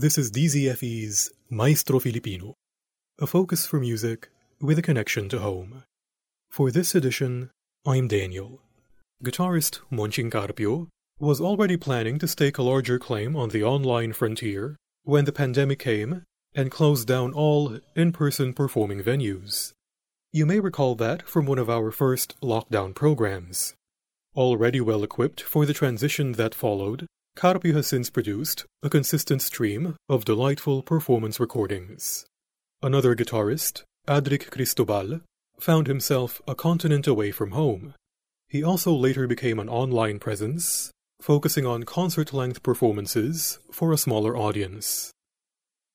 This is DZFE's Maestro Filipino, a focus for music with a connection to home. For this edition, I'm Daniel. Guitarist Monching Carpio was already planning to stake a larger claim on the online frontier when the pandemic came and closed down all in person performing venues. You may recall that from one of our first lockdown programs. Already well equipped for the transition that followed, Carpio has since produced a consistent stream of delightful performance recordings. Another guitarist, Adrik Cristobal, found himself a continent away from home. He also later became an online presence, focusing on concert length performances for a smaller audience.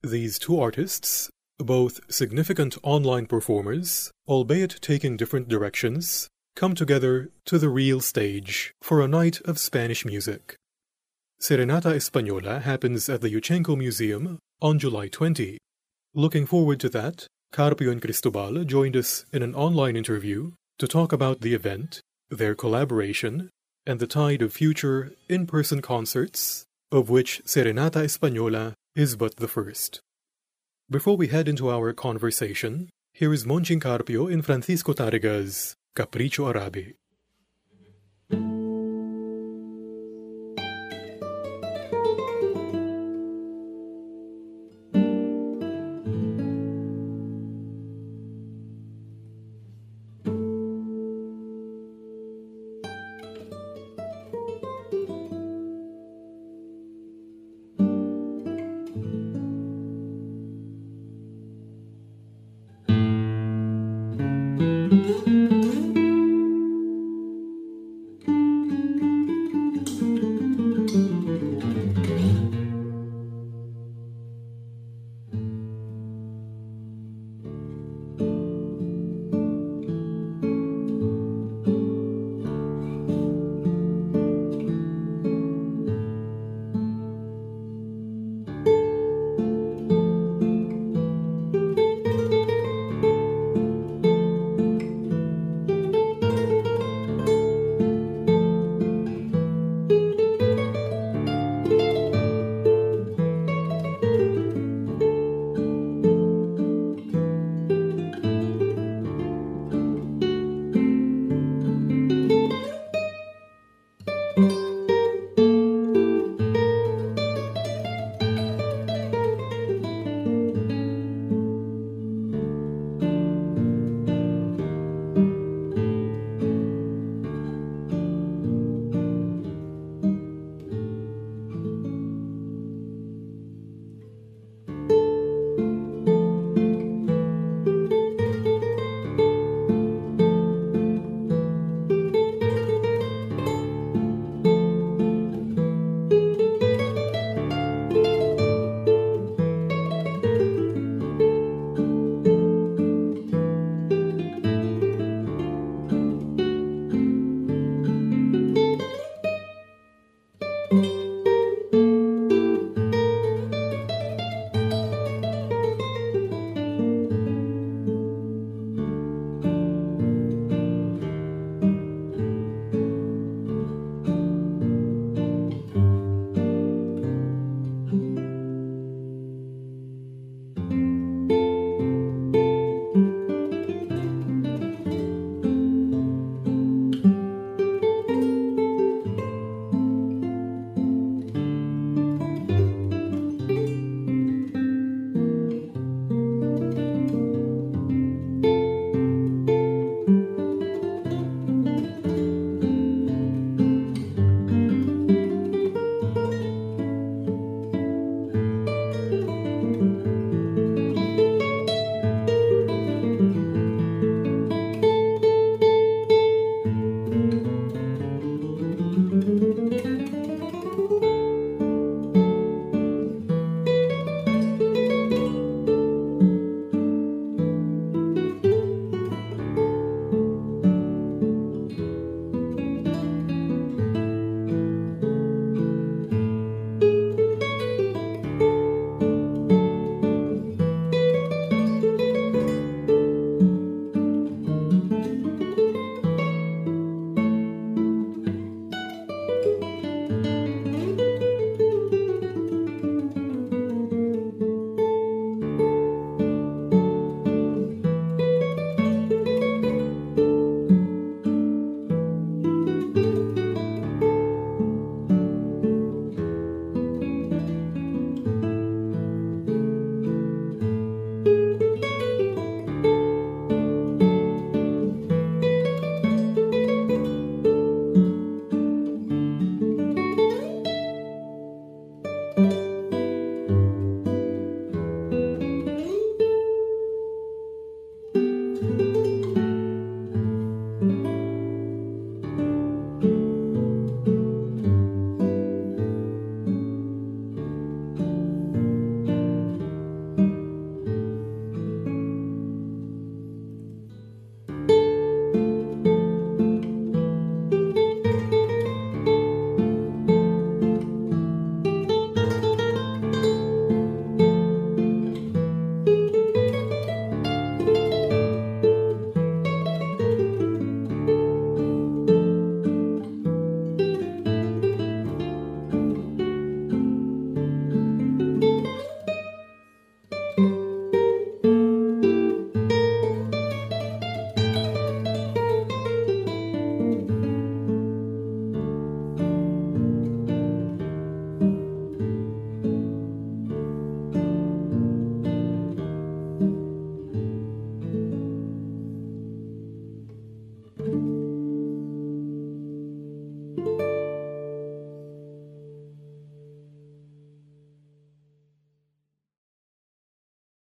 These two artists, both significant online performers, albeit taking different directions, come together to the real stage for a night of Spanish music. Serenata Española happens at the Yuchengco Museum on July 20. Looking forward to that, Carpio and Cristobal joined us in an online interview to talk about the event, their collaboration, and the tide of future in person concerts, of which Serenata Española is but the first. Before we head into our conversation, here is Monching Carpio in Francisco Tarrega's Capricho Arabe.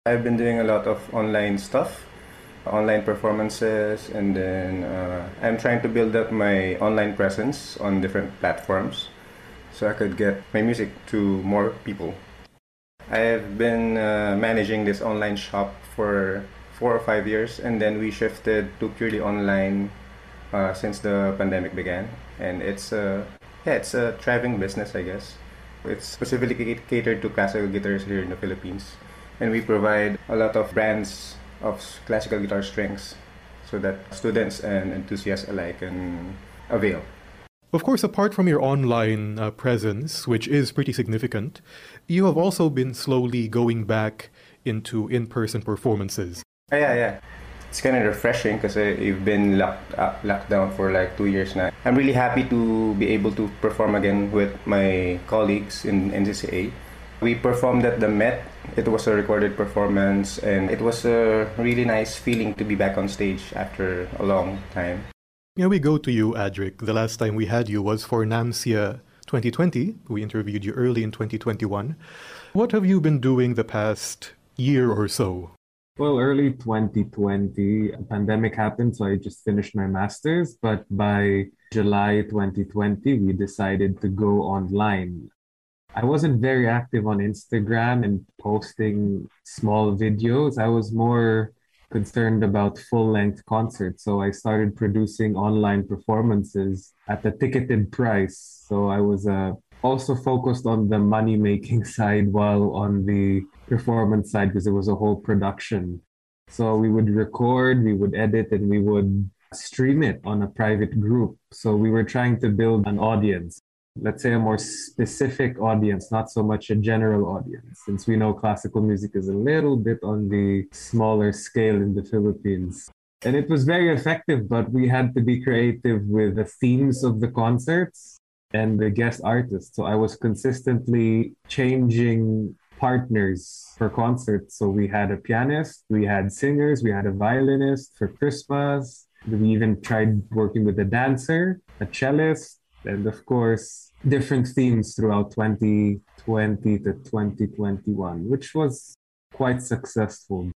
I've been doing a lot of online stuff, online performances, and then uh, I'm trying to build up my online presence on different platforms so I could get my music to more people. I've been uh, managing this online shop for four or five years, and then we shifted to purely online uh, since the pandemic began. And it's a yeah, it's a thriving business, I guess. It's specifically catered to classical guitarists here in the Philippines and we provide a lot of brands of classical guitar strings so that students and enthusiasts alike can avail. Of course, apart from your online uh, presence, which is pretty significant, you have also been slowly going back into in person performances. Oh, yeah, yeah. It's kind of refreshing because uh, you've been locked, uh, locked down for like two years now. I'm really happy to be able to perform again with my colleagues in NCCA. We performed at the Met. It was a recorded performance, and it was a really nice feeling to be back on stage after a long time. Yeah, we go to you, Adrik. The last time we had you was for NAMCYA 2020. We interviewed you early in 2021. What have you been doing the past year or so? Well, early 2020, a pandemic happened, so I just finished my master's. But by July 2020, we decided to go online. I wasn't very active on Instagram and posting small videos. I was more concerned about full length concerts. So I started producing online performances at the ticketed price. So I was uh, also focused on the money making side while on the performance side because it was a whole production. So we would record, we would edit, and we would stream it on a private group. So we were trying to build an audience let's say a more specific audience, not so much a general audience, since we know classical music is a little bit on the smaller scale in the Philippines. And it was very effective, but we had to be creative with the themes of the concerts and the guest artists. So I was consistently changing partners for concerts. So we had a pianist, we had singers, we had a violinist for Christmas. We even tried working with a dancer, a cellist, and of course different themes throughout 2020 to 2021 which was quite successful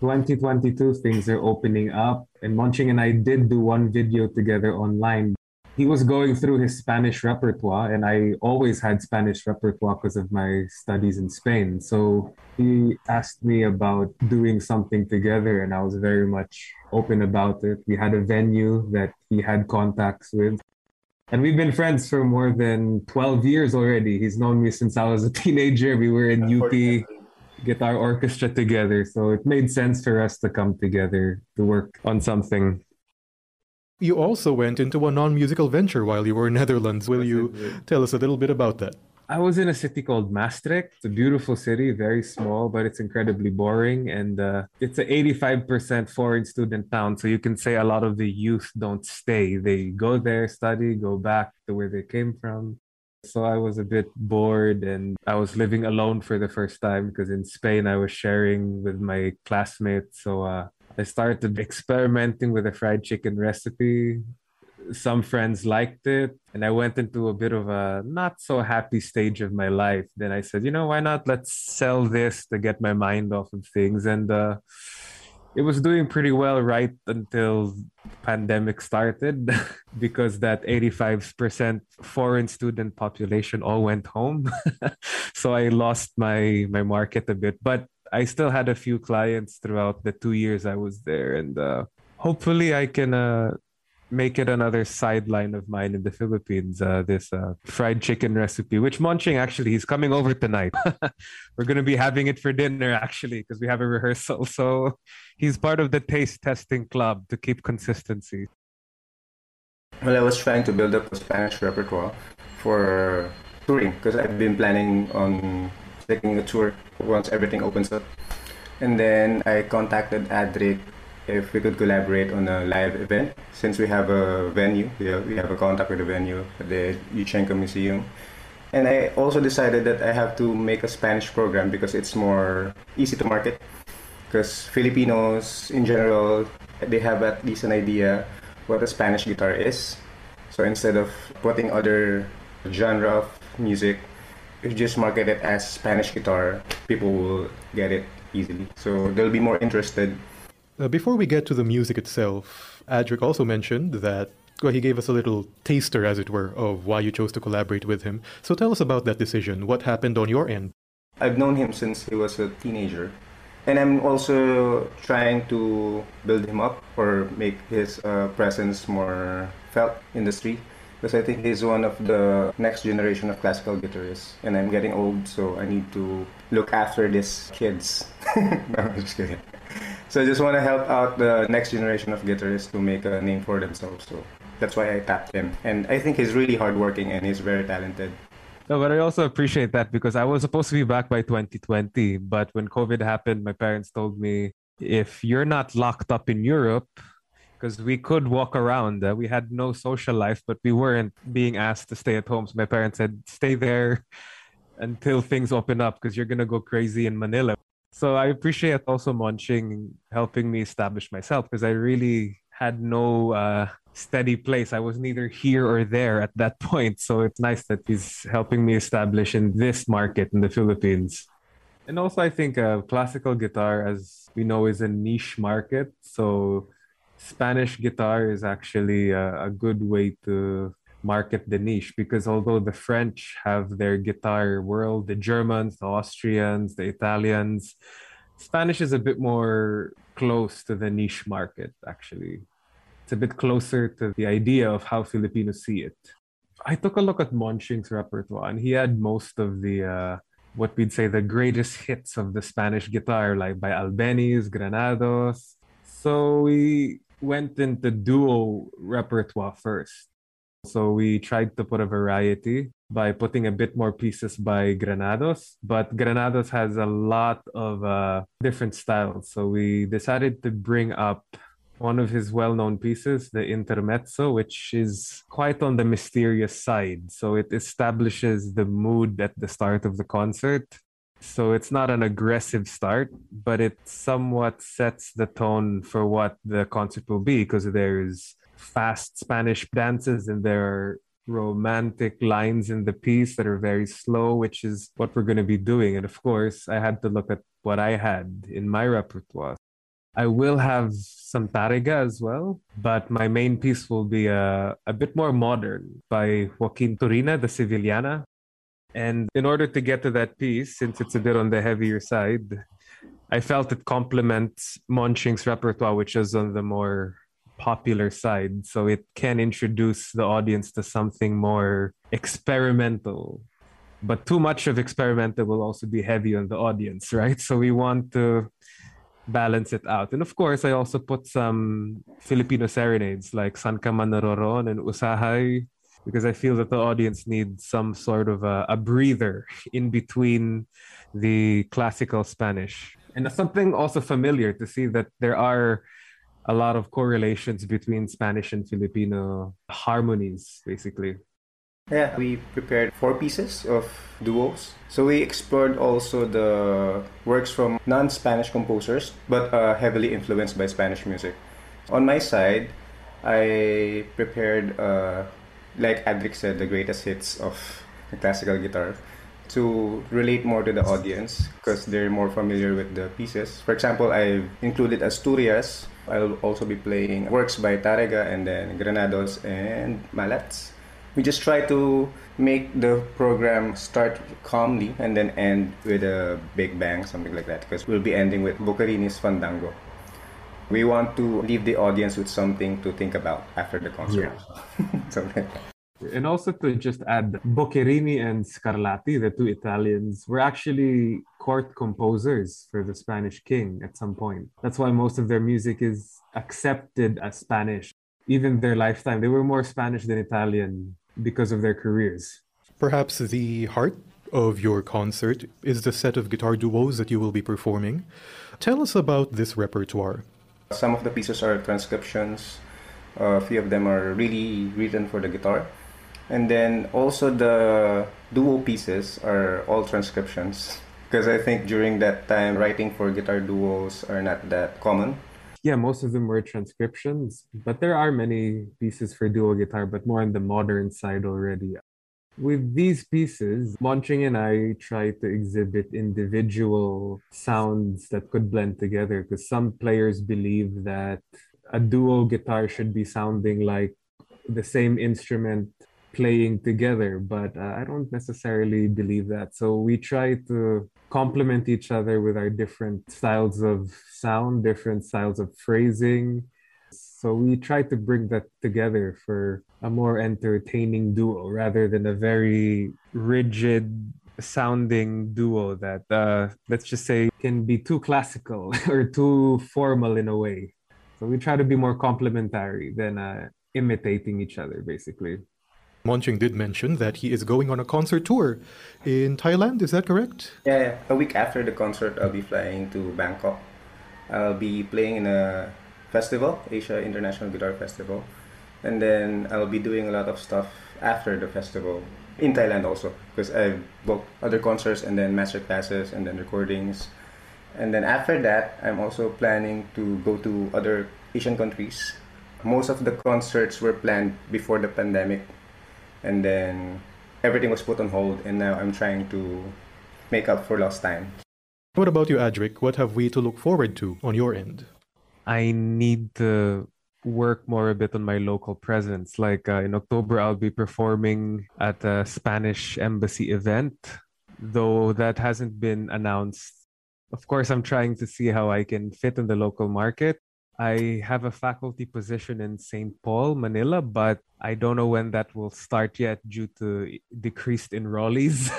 2022 things are opening up and Monching and I did do one video together online he was going through his Spanish repertoire, and I always had Spanish repertoire because of my studies in Spain. So he asked me about doing something together, and I was very much open about it. We had a venue that he had contacts with, and we've been friends for more than 12 years already. He's known me since I was a teenager. We were in UP guitar orchestra together. So it made sense for us to come together to work on something. You also went into a non musical venture while you were in Netherlands. Will you tell us a little bit about that? I was in a city called Maastricht. It's a beautiful city, very small, but it's incredibly boring. And uh, it's an 85% foreign student town. So you can say a lot of the youth don't stay. They go there, study, go back to where they came from. So I was a bit bored and I was living alone for the first time because in Spain I was sharing with my classmates. So uh, I started experimenting with a fried chicken recipe some friends liked it and i went into a bit of a not so happy stage of my life. Then i said you know why not? Let's sell this to get my mind off of things. And uh, it was doing pretty well right until pandemic started because that 85% foreign student population all went home. So i lost my my market a bit but i still had a few clients throughout the two years i was there. And uh, hopefully i can uh, make it another sideline of mine in the Philippines. Uh, this uh, fried chicken recipe, which Monching actually he's coming over tonight. We're gonna be having it for dinner actually because we have a rehearsal. So he's part of the taste testing club to keep consistency. Well, I was trying to build up a Spanish repertoire for touring because I've been planning on taking a tour once everything opens up. And then I contacted Adrik if we could collaborate on a live event since we have a venue we have, we have a contact with the venue at the Yuchengco Museum and I also decided that I have to make a Spanish program because it's more easy to market because Filipinos in general they have at least an idea what a Spanish guitar is so instead of putting other genre of music if you just market it as Spanish guitar people will get it easily. So they'll be more interested. Uh, before we get to the music itself, Adrik also mentioned that well, he gave us a little taster, as it were, of why you chose to collaborate with him. So tell us about that decision. What happened on your end? I've known him since he was a teenager. And I'm also trying to build him up or make his uh, presence more felt in the street because I think he's one of the next generation of classical guitarists. And I'm getting old, so I need to look after these kids. no, I'm just kidding. So I just want to help out the next generation of guitarists to make a name for themselves. So that's why I tapped him. And I think he's really hardworking and he's very talented. No, but I also appreciate that because I was supposed to be back by 2020. But when COVID happened, my parents told me if you're not locked up in Europe, because we could walk around, uh, we had no social life, but we weren't being asked to stay at home. So my parents said, stay there until things open up because you're going to go crazy in Manila. So I appreciate also Monching helping me establish myself because I really had no uh, steady place. I was neither here or there at that point. So it's nice that he's helping me establish in this market in the Philippines. And also, I think uh, classical guitar, as we know, is a niche market. So Spanish guitar is actually a, a good way to market the niche because although the French have their guitar world, the Germans, the Austrians, the Italians, Spanish is a bit more close to the niche market, actually it's a bit closer to the idea of how Filipinos see it. I took a look at Monching's repertoire, and he had most of the uh, what we'd say the greatest hits of the Spanish guitar, like by Albeniz, Granados. So we went into duo repertoire first. So we tried to put a variety by putting a bit more pieces by Granados, but Granados has a lot of uh, different styles. So we decided to bring up one of his well-known pieces, the Intermezzo, which is quite on the mysterious side. So it establishes the mood at the start of the concert. So it's not an aggressive start, but it somewhat sets the tone for what the concert will be because there's fast Spanish dances and there are romantic lines in the piece that are very slow, which is what we're going to be doing. And of course, I had to look at what I had in my repertoire. I will have some Tarrega as well, but my main piece will be a, a bit more modern by Joaquin Turina, the Sevillana. And in order to get to that piece, since it's a bit on the heavier side, I felt it complements Monching's repertoire, which is on the more popular side. So it can introduce the audience to something more experimental. But too much of experimental will also be heavy on the audience, right? So we want to balance it out. And of course, I also put some Filipino serenades like San Ka Man and Usahay because I feel that the audience needs some sort of a, a breather in between the classical Spanish. And something also familiar to see that there are a lot of correlations between Spanish and Filipino harmonies, basically. Yeah, we prepared four pieces of duos. So we explored also the works from non-Spanish composers, but uh, heavily influenced by Spanish music. On my side, I prepared, uh, like Adrik said, the greatest hits of the classical guitar to relate more to the audience because they're more familiar with the pieces. For example, I've included Asturias. I'll also be playing works by Tárrega and then Granados and Malats we just try to make the program start calmly and then end with a big bang, something like that, because we'll be ending with Boccherini's Fandango. We want to leave the audience with something to think about after the concert. Yeah. something like. And also to just add, Boccherini and Scarlatti, the two Italians, were actually court composers for the Spanish king at some point. That's why most of their music is accepted as Spanish. Even their lifetime, they were more Spanish than Italian because of their careers. Perhaps the heart of your concert is the set of guitar duos that you will be performing. Tell us about this repertoire. Some of the pieces are transcriptions, a few of them are really written for the guitar. And then also the duo pieces are all transcriptions because I think during that time writing for guitar duos are not that common yeah, most of them were transcriptions, but there are many pieces for duo guitar, but more on the modern side already. with these pieces, Monching and I try to exhibit individual sounds that could blend together because some players believe that a dual guitar should be sounding like the same instrument playing together, but uh, I don't necessarily believe that. So we try to complement each other with our different styles of sound, different styles of phrasing. So we try to bring that together for a more entertaining duo rather than a very rigid sounding duo that uh, let's just say can be too classical or too formal in a way. So we try to be more complementary than uh, imitating each other, basically. Monching did mention that he is going on a concert tour in Thailand. Is that correct? Yeah. A week after the concert, I'll be flying to Bangkok. I'll be playing in a festival, Asia International Guitar Festival, and then I'll be doing a lot of stuff after the festival in Thailand also because I've booked other concerts and then master classes and then recordings. And then after that, I'm also planning to go to other Asian countries. Most of the concerts were planned before the pandemic and then everything was put on hold and now i'm trying to make up for lost time. What about you adrik? What have we to look forward to on your end? I need to work more a bit on my local presence. Like uh, in october i'll be performing at a spanish embassy event though that hasn't been announced. Of course i'm trying to see how i can fit in the local market I have a faculty position in St. Paul, Manila, but I don't know when that will start yet due to decreased enrollees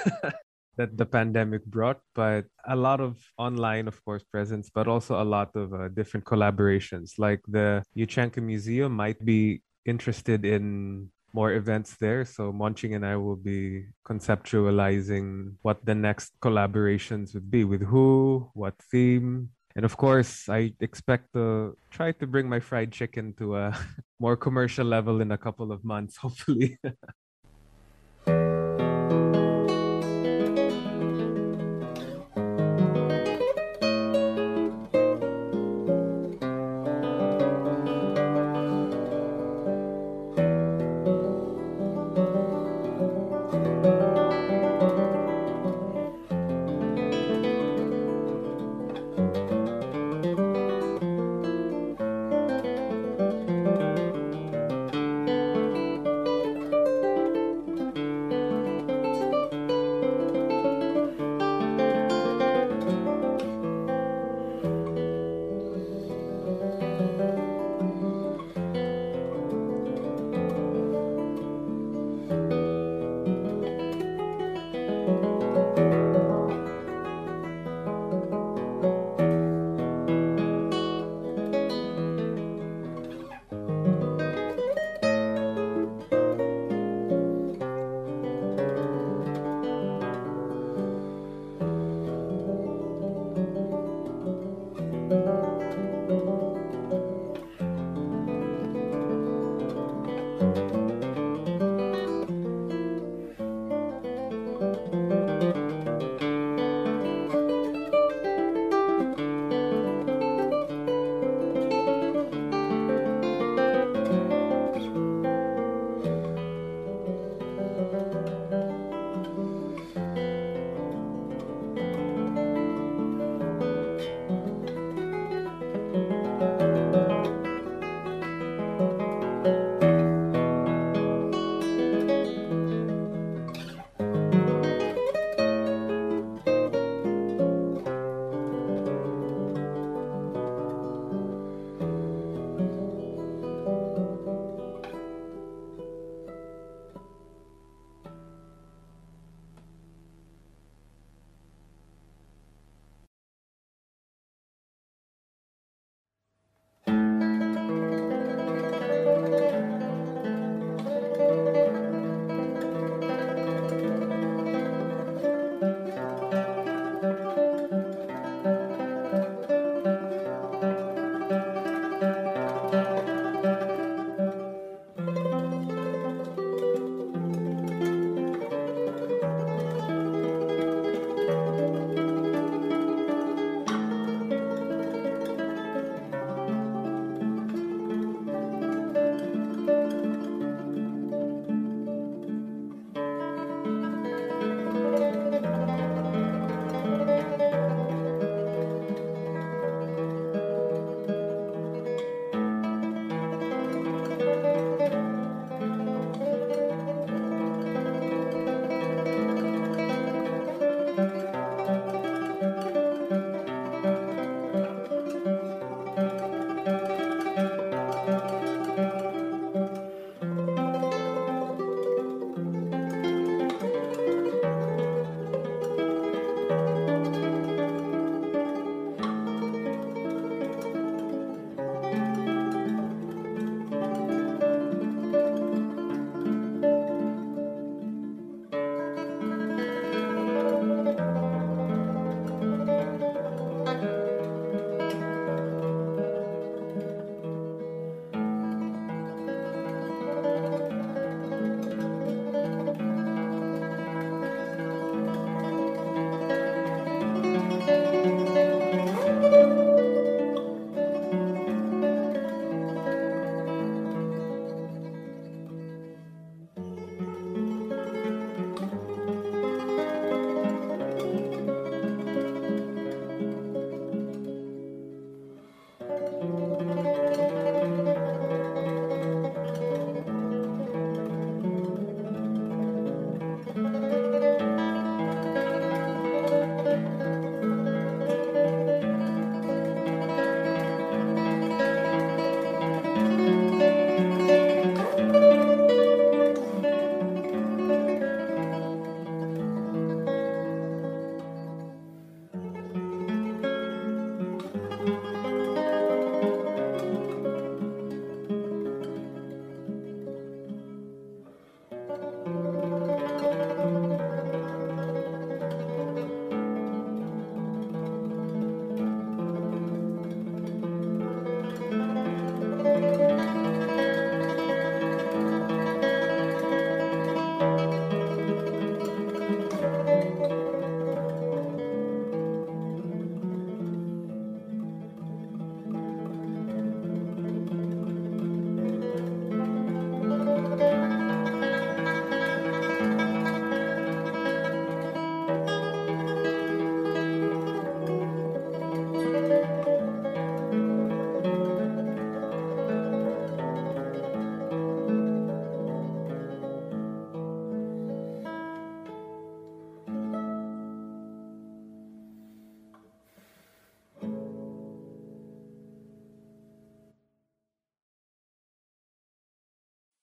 that the pandemic brought. But a lot of online, of course, presence, but also a lot of uh, different collaborations. Like the Yuchengco Museum might be interested in more events there. So Monching and I will be conceptualizing what the next collaborations would be with who, what theme, and of course, I expect to try to bring my fried chicken to a more commercial level in a couple of months, hopefully.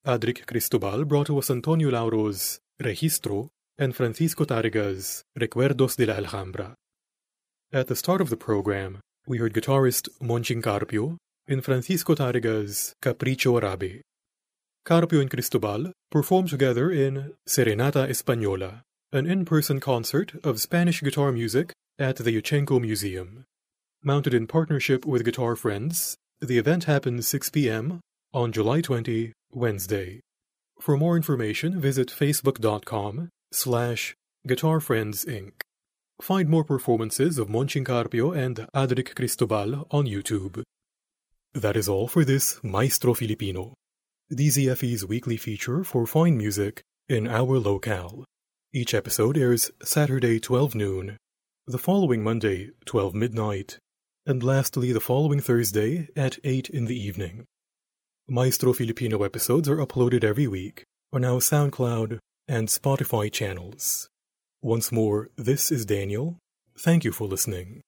Adrik Cristobal brought to us Antonio Lauro's Registro and Francisco Tarrega's Recuerdos de la Alhambra. At the start of the program, we heard guitarist Monching Carpio in Francisco Tarrega's Capricho Arabe. Carpio and Cristobal performed together in Serenata Española, an in-person concert of Spanish guitar music at the Yuchengco Museum. Mounted in partnership with Guitar Friends, the event happens 6 p.m. on July 20, Wednesday. For more information, visit facebook.com slash Guitar Friends Inc. Find more performances of Monching Carpio and Adrik Cristobal on YouTube. That is all for this Maestro Filipino, DZFE's weekly feature for fine music in our locale. Each episode airs Saturday 12 noon, the following Monday 12 midnight, and lastly the following Thursday at 8 in the evening. Maestro Filipino episodes are uploaded every week on our SoundCloud and Spotify channels. Once more, this is Daniel. Thank you for listening.